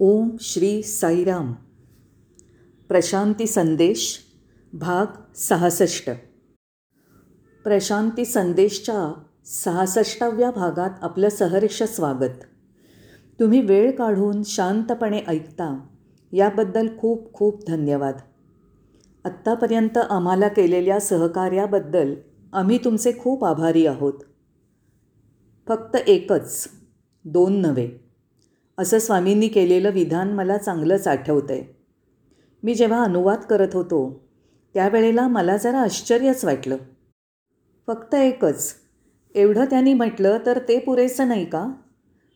ओम श्री साईराम. प्रशांती संदेश भाग सहासष्ट. प्रशांती संदेशच्या सहासष्टाव्या भागात आपलं सहर्ष स्वागत. तुम्ही वेळ काढून शांतपणे ऐकता याबद्दल खूप खूप धन्यवाद. आत्तापर्यंत आम्हाला केलेल्या सहकार्याबद्दल आम्ही तुमचे खूप आभारी आहोत. फक्त एकच दोन नव्हे. असं स्वामींनी केलेलं विधान मला चांगलंच आठवतं आहे मी जेव्हा अनुवाद करत होतो त्यावेळेला मला जरा आश्चर्यच वाटलं. फक्त एकच एवढं त्यांनी म्हटलं तर ते पुरेसं नाही का?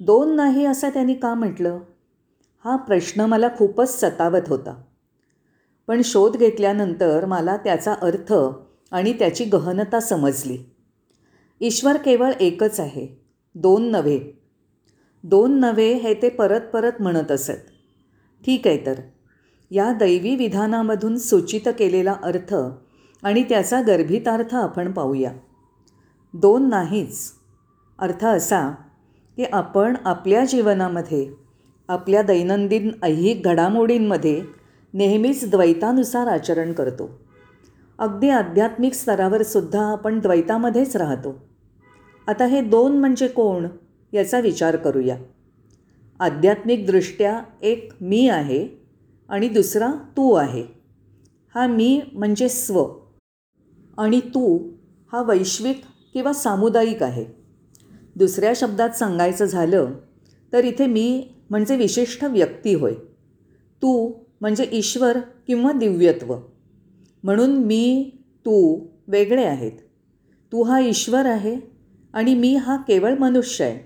दोन नाही असं त्यांनी का म्हटलं? हा प्रश्न मला खूपच सतावत होता. पण शोध घेतल्यानंतर मला त्याचा अर्थ आणि त्याची गहनता समजली. ईश्वर केवळ एकच आहे दोन नव्हे. दोन नव्हे हे ते परत परत म्हणत असत. ठीक आहे तर. या दैवी विधानामधून सूचित केलेला अर्थ आणि त्याचा गर्भितार्थ आपण पाहूया. दोन नाहीच. अर्थ असा की आपण आपल्या जीवनामध्ये आपल्या दैनंदिन ऐहिक घडामोडींमध्ये नेहमीच द्वैतानुसार आचरण करतो. अगदी आध्यात्मिक स्तरावर सुद्धा आपण द्वैतामध्येच राहतो. आता हे दोन म्हणजे कोण? याचा विचार करूया. आध्यात्मिकदृष्ट्या एक मी आहे आणि दुसरा तू आहे. हा मी म्हणजे स्व आणि तू हा वैश्विक किंवा सामुदायिक आहे. दुसऱ्या शब्दात सांगायचं झालं तर इथे मी म्हणजे विशिष्ट व्यक्ती होय. तू म्हणजे ईश्वर किंवा दिव्यत्व. म्हणून मी तू वेगळे आहेत. तू हा ईश्वर आहे आणि मी हा केवळ मनुष्य आहे.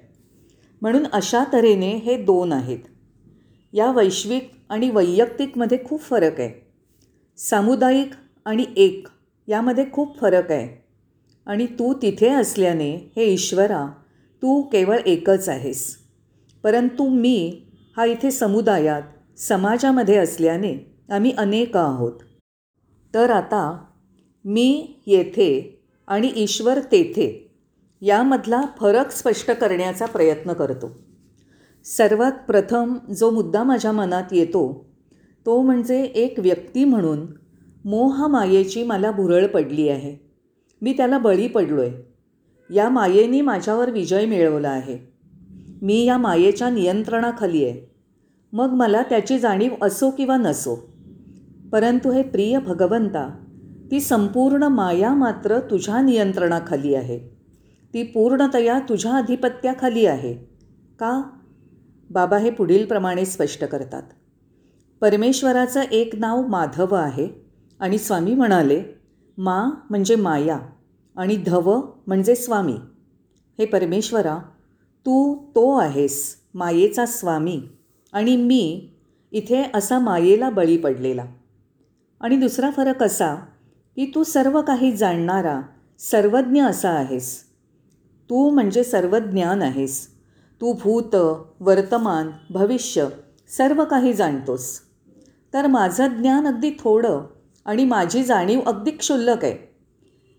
म्हणून अशा तऱ्हेने हे दोन आहेत. या वैश्विक आणि वैयक्तिकमध्ये खूप फरक आहे. सामुदायिक आणि एक यामध्ये खूप फरक आहे. आणि तू तिथे असल्याने हे ईश्वरा तू केवळ एकच आहेस. परंतु मी हा इथे समुदायात समाजामध्ये असल्याने आम्ही अनेक आहोत. तर आता मी येथे आणि ईश्वर तेथे यामधला फरक स्पष्ट करण्याचा प्रयत्न करतो. सर्वात प्रथम जो मुद्दा माझ्या मनात येतो तो म्हणजे एक व्यक्ती म्हणून मोहमायेची मला भुरळ पडली आहे. मी त्याला बळी पडलो आहे या मायेने माझ्यावर विजय मिळवला आहे. मी या मायेच्या नियंत्रणाखाली आहे. मग मला त्याची जाणीव असो किंवा नसो परंतु हे प्रिय भगवंता ती संपूर्ण माया मात्र तुझ्या नियंत्रणाखाली आहे. ती पूर्णतया तुझ्या अधिपत्याखाली आहे. का? बाबा हे पुढीलप्रमाणे स्पष्ट करतात. परमेश्वराचं एक नाव माधव आहे आणि स्वामी म्हणाले मा म्हणजे माया आणि धव म्हणजे स्वामी. हे परमेश्वरा तू तो आहेस मायेचा स्वामी आणि मी इथे असा मायेला बळी पडलेला. आणि दुसरा फरक असा की तू सर्व काही जाणणारा सर्वज्ञ असा आहेस. तू म्हणजे सर्व ज्ञान आहेस. तू भूत वर्तमान भविष्य सर्व काही जाणतोस. तर माझं ज्ञान अगदी थोडं आणि माझी जाणीव अगदी क्षुल्लक आहे.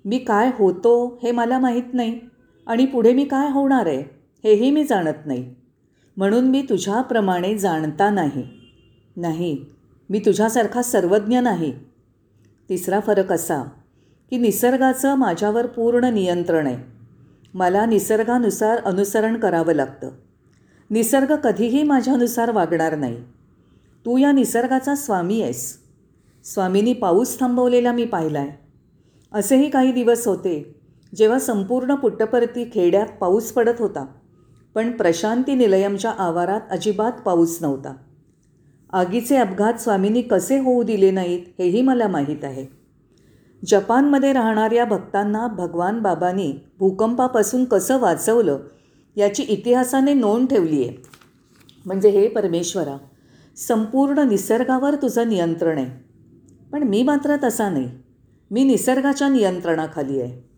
मी काय होतो हे मला माहीत नाही आणि पुढे मी काय होणार आहे हेही मी जाणत नाही. म्हणून मी तुझ्याप्रमाणे जाणता नाही. नाही मी तुझ्यासारखा सर्वज्ञ नाही. तिसरा फरक असा की निसर्गाचं माझ्यावर पूर्ण नियंत्रण आहे. मला निसर्गानुसार अनुसरण करावं लागतं. निसर्ग कधीही माझ्यानुसार वागणार नाही. तू या निसर्गाचा स्वामी आहेस. स्वामींनी पाऊस थांबवलेला मी पाहिला आहे असेही काही दिवस होते जेव्हा संपूर्ण पुट्टपरती खेड्यात पाऊस पडत होता पण प्रशांती निलयमच्या आवारात अजिबात पाऊस नव्हता. आगीचे अपघात स्वामींनी कसे होऊ दिले नाहीत हेही मला माहीत आहे. जपानमध्ये राहणाऱ्या भक्तांना भगवान बाबांनी भूकंपापासून कसं वाचवलं याची इतिहासाने नोंद ठेवली आहे. म्हणजे हे परमेश्वरा संपूर्ण निसर्गावर तुझं नियंत्रण आहे. पण मी मात्र तसा नाही. मी निसर्गाच्या नियंत्रणाखाली आहे.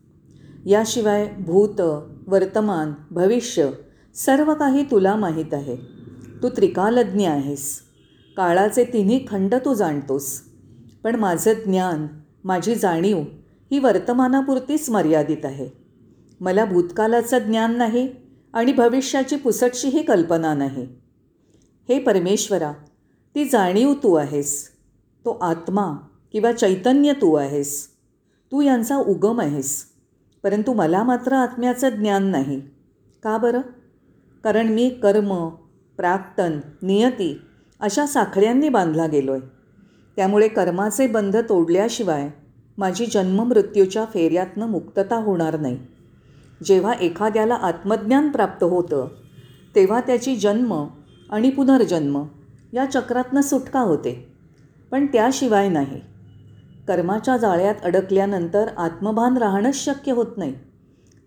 याशिवाय भूत वर्तमान भविष्य सर्व काही तुला माहीत आहे. तू त्रिकालज्ञ आहेस. काळाचे तिन्ही खंड तू जाणतोस. पण माझं ज्ञान माझी जाणीव ही वर्तमानापुरतीच मर्यादित आहे. मला भूतकालाचं ज्ञान नाही आणि भविष्याची पुसटशीही कल्पना नाही. हे परमेश्वरा ती जाणीव तू आहेस. तो आत्मा किंवा चैतन्य तू आहेस. तू यांचा उगम आहेस. परंतु मला मात्र आत्म्याचं ज्ञान नाही. का बरं? कारण मी कर्म प्राक्तन नियती अशा साखळ्यांनी बांधला गेलो आहे त्यामुळे कर्माचे बंध तोडल्याशिवाय माझी जन्ममृत्यूच्या फेऱ्यातनं मुक्तता होणार नाही. जेव्हा एखाद्याला आत्मज्ञान प्राप्त होतं तेव्हा त्याची जन्म आणि पुनर्जन्म या चक्रातनं सुटका होते. पण त्याशिवाय नाही. कर्माच्या जाळ्यात अडकल्यानंतर आत्मभान राहणंच शक्य होत नाही.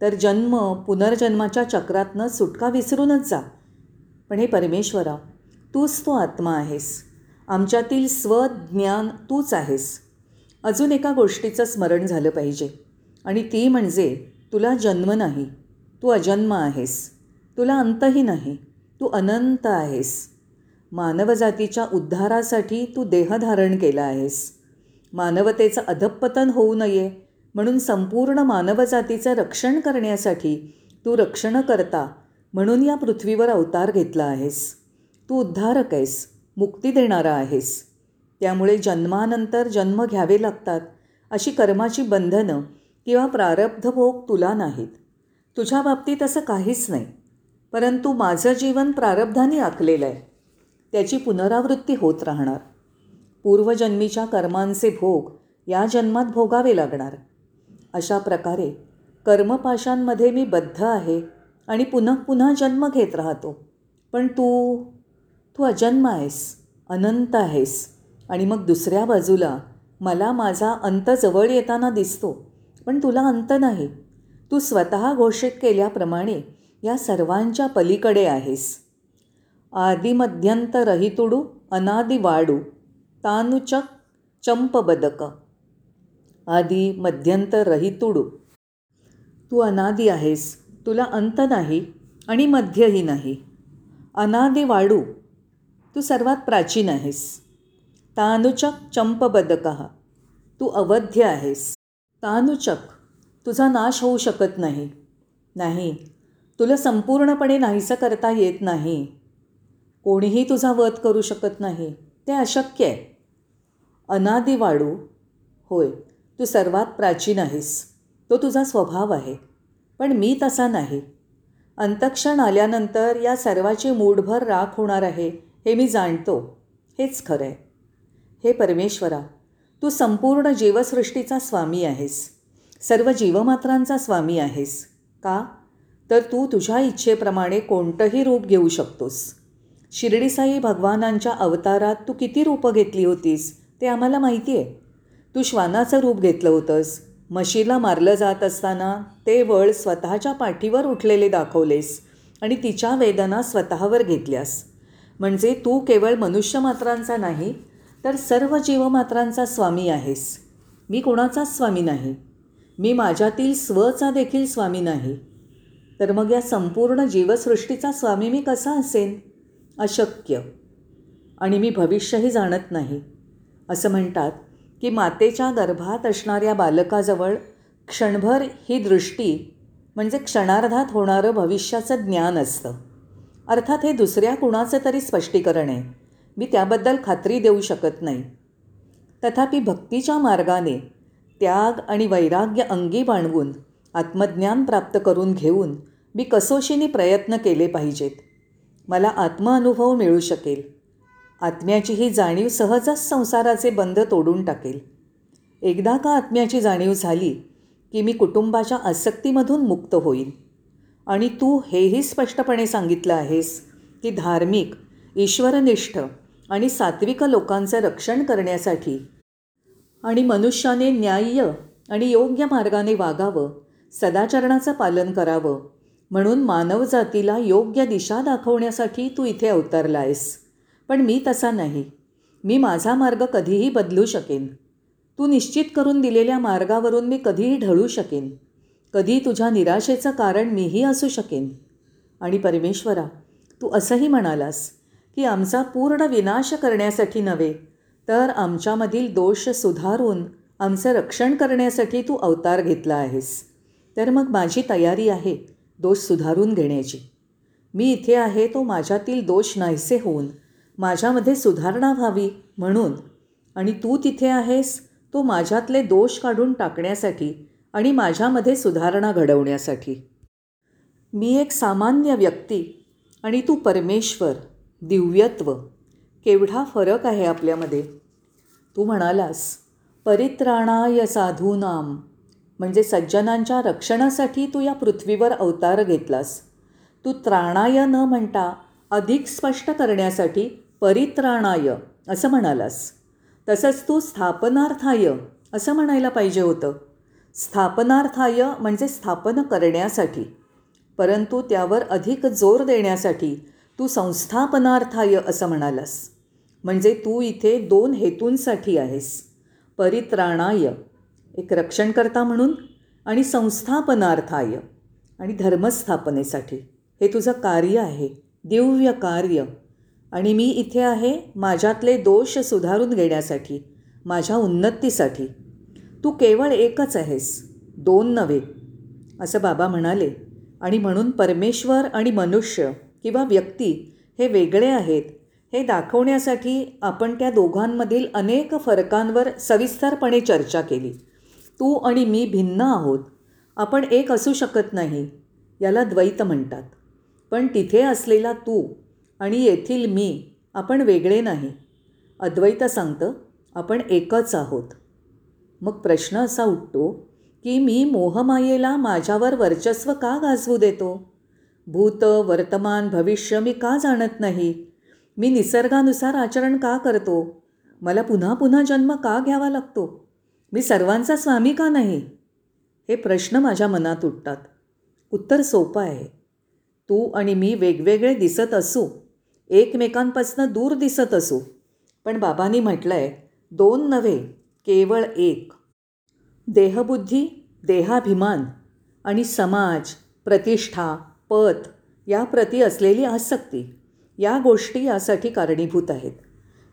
तर जन्म पुनर्जन्माच्या चक्रातनं सुटका विसरूनच जा. पण हे परमेश्वरा तूच तो आत्मा आहेस. आमच्यातील स्वज्ञान तूच आहेस. अजून एका गोष्टीचं स्मरण झालं पाहिजे. आणि ती म्हणजे तुला जन्म नाही तू अजन्म आहेस. तुला अंतही नाही तू अनंत आहेस. मानवजातीच्या उद्धारासाठी तू देहधारण केला आहेस. मानवतेचं अधपतन होऊ नये म्हणून संपूर्ण मानवजातीचं रक्षण करण्यासाठी तू रक्षण करता म्हणून या पृथ्वीवर अवतार घेतला आहेस. तू उद्धारक आहेस. मुक्ती देणारा आहेस. त्यामुळे जन्मानंतर जन्म घ्यावे लागतात अशी कर्माची बंधनं किंवा प्रारब्ध भोग तुला नाहीत. तुझ्या बाबतीत असं काहीच नाही परंतु माझं जीवन प्रारब्धाने आखलेलं आहे. त्याची पुनरावृत्ती होत राहणार. पूर्वजन्मीच्या कर्मांचे भोग या जन्मात भोगावे लागणार. अशा प्रकारे कर्मपाशांमध्ये मी बद्ध आहे आणि पुन्हा पुन्हा जन्म घेत राहतो. पण तू? तू अजन्म आहेस अनंत आहेस आणि मग दुसऱ्या बाजूला मला माझा अंत जवळ येताना दिसतो पण तुला अंत नाही. तू स्वतः घोषित केल्याप्रमाणे या सर्वांच्या पलीकडे आहेस. आदिमध्यंत रहितुडू अनादि वाडू तानुचक चंप बदक आदी मध्यंत रहितुडू तू अनादी आहेस तुला अंत नाही आणि मध्यही नाही. अनादि वाडू तू सर्वात प्राचीन आहेस. तानुचक चंपबदक तू अवध्य आहेस. तानुचक तुझा नाश होऊ शकत नाही. नाही तुला संपूर्णपणे नाहीसं करता येत नाही. कोणीही तुझा वध करू शकत नाही. ते अशक्य आहे. अनादी वाढू होय तू सर्वात प्राचीन आहेस. तो तुझा स्वभाव आहे. पण मी तसा नाही. अंतक्षण आल्यानंतर या सर्वाची मूठभर राख होणार आहे. हे मी जाणतो. हेच खरं आहे हे परमेश्वरा तू संपूर्ण जीवसृष्टीचा स्वामी आहेस. सर्व जीवमात्रांचा स्वामी आहेस. का? तर तू तुझ्या इच्छेप्रमाणे कोणतंही रूप घेऊ शकतोस. शिर्डीसाई भगवानांच्या अवतारात तू किती रूपं घेतली होतीस ते आम्हाला माहिती आहे तू श्वानाचं रूप घेतलं होतंस. म्हशीला मारलं जात असताना ते वळ स्वतःच्या पाठीवर उठलेले दाखवलेस आणि तिच्या वेदना स्वतःवर घेतल्यास. म्हणजे तू केवळ मनुष्यमात्रांचा नाही तर सर्व जीवमात्रांचा स्वामी आहेस. मी कोणाचाच स्वामी नाही. मी माझ्यातील स्वचा देखील स्वामी नाही. तर मग या संपूर्ण जीवसृष्टीचा स्वामी मी कसा असेन? अशक्य. आणि मी भविष्यही जाणत नाही. असं म्हणतात की मातेच्या गर्भात असणाऱ्या बालकाजवळ क्षणभर ही दृष्टी म्हणजे क्षणार्धात होणारं भविष्याचं ज्ञान असतं. अर्थात हे दुसऱ्या कुणाचं तरी स्पष्टीकरण आहे. मी त्याबद्दल खात्री देऊ शकत नाही. तथापि भक्तीच्या मार्गाने त्याग आणि वैराग्य अंगी बाणवून आत्मज्ञान प्राप्त करून घेऊन मी कसोशीने प्रयत्न केले पाहिजेत. मला आत्मअनुभव मिळू शकेल. आत्म्याची ही जाणीव सहजच संसाराचे बंध तोडून टाकेल. एकदा का आत्म्याची जाणीव झाली की मी कुटुंबाच्या आसक्तीमधून मुक्त होईल? आणि तू हेही स्पष्टपणे सांगितलं आहेस की धार्मिक ईश्वरनिष्ठ आणि सात्विक लोकांचं रक्षण करण्यासाठी. आणि मनुष्याने न्याय्य आणि योग्य मार्गाने वागावं सदाचरणाचं पालन करावं म्हणून मानवजातीला योग्य दिशा दाखवण्यासाठी तू इथे अवतरला आहेस पण मी तसा नाही. मी माझा मार्ग कधीही बदलू शकेन. तू निश्चित करून दिलेल्या मार्गावरून मी कधीही ढळू शकेन. कधी तुझ्या निराशेचं कारण मीही असू शकेन. आणि परमेश्वरा तू असंही म्हणालास की आमचा पूर्ण विनाश करण्यासाठी नव्हे तर आमच्यामधील दोष सुधारून आमचं रक्षण करण्यासाठी तू अवतार घेतला आहेस. तर मग माझी तयारी आहे दोष सुधारून घेण्याची. मी इथे आहे तो माझ्यातील दोष नाहीसे होऊन माझ्यामध्ये सुधारणा व्हावी म्हणून. आणि तू तिथे आहेस तो माझ्यातले दोष काढून टाकण्यासाठी आणि माझ्यामध्ये सुधारणा घडवण्यासाठी. मी एक सामान्य व्यक्ती आणि तू परमेश्वर दिव्यत्व केवढा फरक आहे आपल्यामध्ये? तू म्हणालास परित्राणाय साधूनाम. म्हणजे सज्जनांच्या रक्षणासाठी तू या पृथ्वीवर अवतार घेतलास. तू त्राणाय न म्हणता अधिक स्पष्ट करण्यासाठी परित्राणाय असं म्हणालास. तसंच तू स्थापनार्थाय असं म्हणायला पाहिजे होतं. स्थापनार्थाय म्हणजे स्थापन करण्यासाठी. परंतु त्यावर अधिक जोर देण्यासाठी तू संस्थापनार्थाय असं म्हणालास. म्हणजे तू इथे दोन हेतूंसाठी आहेस. परित्राणाय एक रक्षणकर्ता म्हणून आणि संस्थापनार्थाय आणि धर्मस्थापनेसाठी. हे तुझं कार्य आहे दिव्य कार्य. आणि मी इथे आहे माझ्यातले दोष सुधारून घेण्यासाठी माझ्या उन्नतीसाठी. तू केवळ एकच आहेस. दोन नव्हे. असं बाबा म्हणाले. आणि म्हणून परमेश्वर आणि मनुष्य किंवा व्यक्ती हे वेगळे आहेत. हे दाखवण्यासाठी आपण त्या दोघांमधील अनेक फरकांवर सविस्तरपणे चर्चा केली. तू आणि मी भिन्न आहोत. आपण एक असू शकत नाही याला द्वैत म्हणतात. पण तिथे असलेला तू आणि येथील मी आपण वेगळे नाही. अद्वैत सांगतं आपण एकच आहोत. मग प्रश्न असा उठतो की मी मोहमायेला माझ्यावर वर्चस्व का गाजवू देतो? भूत वर्तमान भविष्य मी का जाणत नाही? मी निसर्गानुसार आचरण का करतो? मला पुन्हा पुन्हा जन्म का घ्यावा लागतो? मी सर्वांचा स्वामी का नाही? हे प्रश्न माझ्या मनात उठतात. उत्तर सोपं आहे. तू आणि मी वेगवेगळे दिसत असू. एकमेकांपासून दूर दिसत असू. पण बाबांनी म्हटलं आहे दोन नव्हे केवळ एक. देहबुद्धी देहाभिमान आणि समाज प्रतिष्ठा पत याप्रती असलेली आसक्ती या गोष्टी यासाठी कारणीभूत आहेत.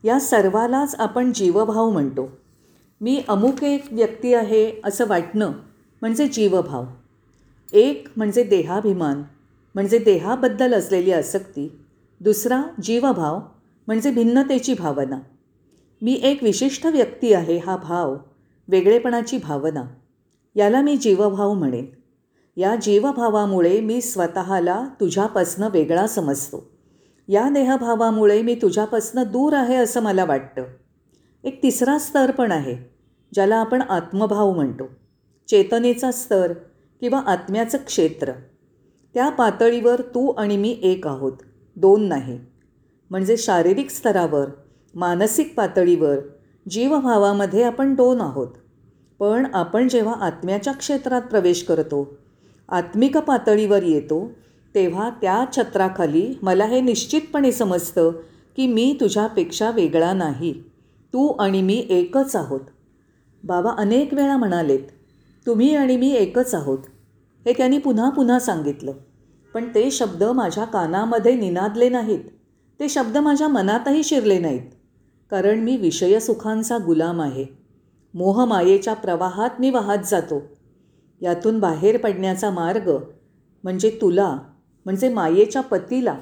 या सर्वालाच आपण जीवभाव म्हणतो. मी अमुक एक व्यक्ती आहे असं वाटणं म्हणजे जीवभाव. एक म्हणजे देहाभिमान म्हणजे देहाबद्दल असलेली आसक्ती. दुसरा जीवभाव म्हणजे भिन्नतेची भावना. मी एक विशिष्ट व्यक्ती आहे हा भाव वेगळेपणाची भावना. याला मी जीवभाव म्हणेन. या जीवभावामुळे मी स्वतःला तुझ्यापासनं वेगळा समजतो. या देहभावामुळे मी तुझ्यापासनं दूर आहे असं मला वाटतं. एक तिसरा स्तर पण आहे ज्याला आपण आत्मभाव म्हणतो. चेतनेचा स्तर किंवा आत्म्याचं क्षेत्र. त्या पातळीवर तू आणि मी एक आहोत दोन नाही. म्हणजे शारीरिक स्तरावर मानसिक पातळीवर जीवभावामध्ये आपण दोन आहोत. पण आपण जेव्हा आत्म्याच्या क्षेत्रात प्रवेश करतो आत्मिक पातळीवर येतो तेव्हा त्या छत्राखाली मला हे निश्चितपणे समजतं की मी तुझ्यापेक्षा वेगळा नाही. तू आणि मी एकच आहोत. बाबा अनेक वेळा म्हणालेत तुम्ही आणि मी एकच आहोत. हे त्यांनी पुन्हा पुन्हा सांगितलं. पण ते शब्द माझ्या कानामध्ये निनादले नाहीत. ते शब्द माझ्या मनातही शिरले नाहीत. कारण मी विषयसुखांचा गुलाम आहे. मोहमायेच्या प्रवाहात मी वाहत जातो. यातून बाहेर पडण्याचा मार्ग म्हणजे तुला म्हणजे मायेच्या पतीला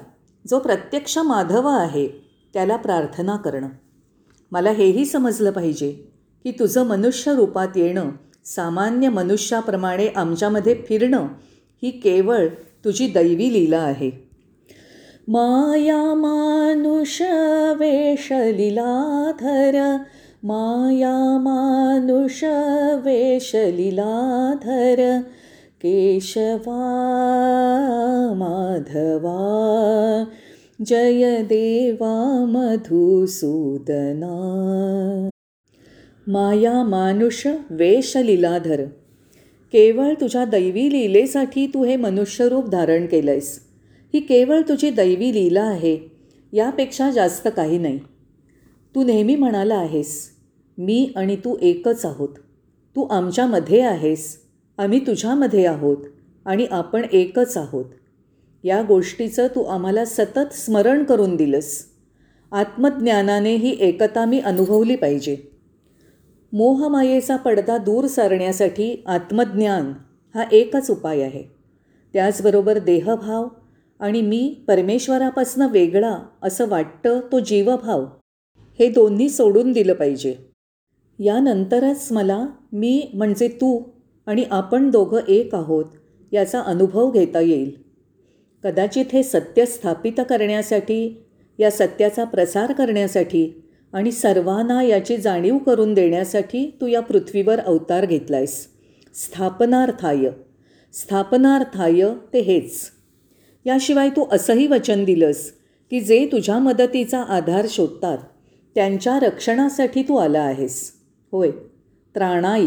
जो प्रत्यक्ष माधव आहे त्याला प्रार्थना करणं. मला हेही समजलं पाहिजे की तुझं मनुष्य रूपात येणं सामान्य मनुष्याप्रमाणे आमच्यामध्ये फिरणं ही केवळ तुझी दैवी लीला आहे. माया मानुष वेशलीलाधर माया मानुष वेशलीलाधर केशवा माधवा जय देवा मधुसूदना। माया मानुष वेशलीलाधर केवळ तुझ्या दैवी लीलेसाठी तू हे मनुष्यरूप धारण केलं आहेस ही केवळ तुझी दैवी लीला आहे यापेक्षा जास्त काही नाही. तू नेहमी म्हणाला आहेस मी आणि तू एकच आहोत. तू आमच्यामध्ये आहेस आम्ही तुझ्यामध्ये आहोत आणि आपण एकच आहोत. या गोष्टीचं तू आम्हाला सतत स्मरण करून दिलंस. आत्मज्ञानाने ही एकता मी अनुभवली पाहिजे. मोहमायेचा पडदा दूर सारण्यासाठी आत्मज्ञान हा एकच उपाय आहे. त्याचबरोबर देहभाव आणि मी परमेश्वरापासनं वेगळा असं वाटतं तो जीवभाव हे दोन्ही सोडून दिलं पाहिजे. यानंतरच मला मी म्हणजे तू आणि आपण दोघं एक आहोत याचा अनुभव घेता येईल. कदाचित हे सत्य स्थापित करण्यासाठी या सत्याचा प्रसार करण्यासाठी आणि सर्वांना याची जाणीव करून देण्यासाठी तू या पृथ्वीवर अवतार घेतला आहेस स्थापनार्थाय. स्थापनार्थाय ते हेच. याशिवाय तू असंही वचन दिलंस की जे तुझ्या मदतीचा आधार शोधतात. त्यांच्या रक्षणासाठी तू आला आहेस. होय. त्राणाय.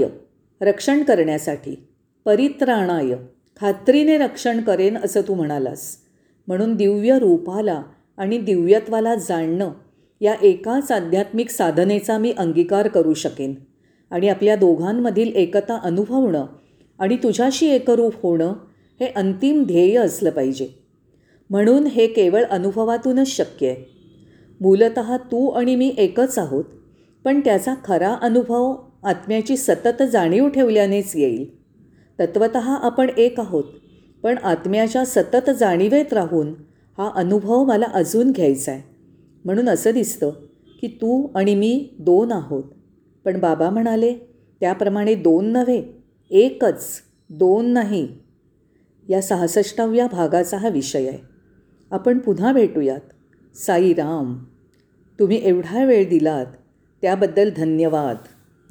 रक्षण करण्यासाठी. परित्राणाय. खात्रीने रक्षण करेन असं तू म्हणालास. म्हणून दिव्य रूपाला आणि दिव्यत्वाला जाणणं या एकाच आध्यात्मिक साधनेचा मी अंगीकार करू शकेन. आणि आपल्या दोघांमधील एकता अनुभवणं आणि तुझ्याशी एकरूप होणं हे अंतिम ध्येय असलं पाहिजे. म्हणून हे केवळ अनुभवातूनच शक्य आहे. मूलत तू आणि मी एकच आहोत. पण त्याचा खरा अनुभव आत्म्याची सतत जाणीव ठेवल्यानेच येईल. तत्वत आपण एक आहोत पण आत्म्याच्या सतत जाणीवेत राहून हा अनुभव मला अजून घ्यायचा आहे म्हणून असं दिसतं की तू आणि मी दोन आहोत. पण बाबा म्हणाले त्याप्रमाणे दोन नव्हे एकच दोन नाही. या सहासष्टाव्या भागाचा हा विषय आहे. आपण पुन्हा भेटूयात. साईराम तुम्ही एवढा वेळ दिलात त्याबद्दल धन्यवाद.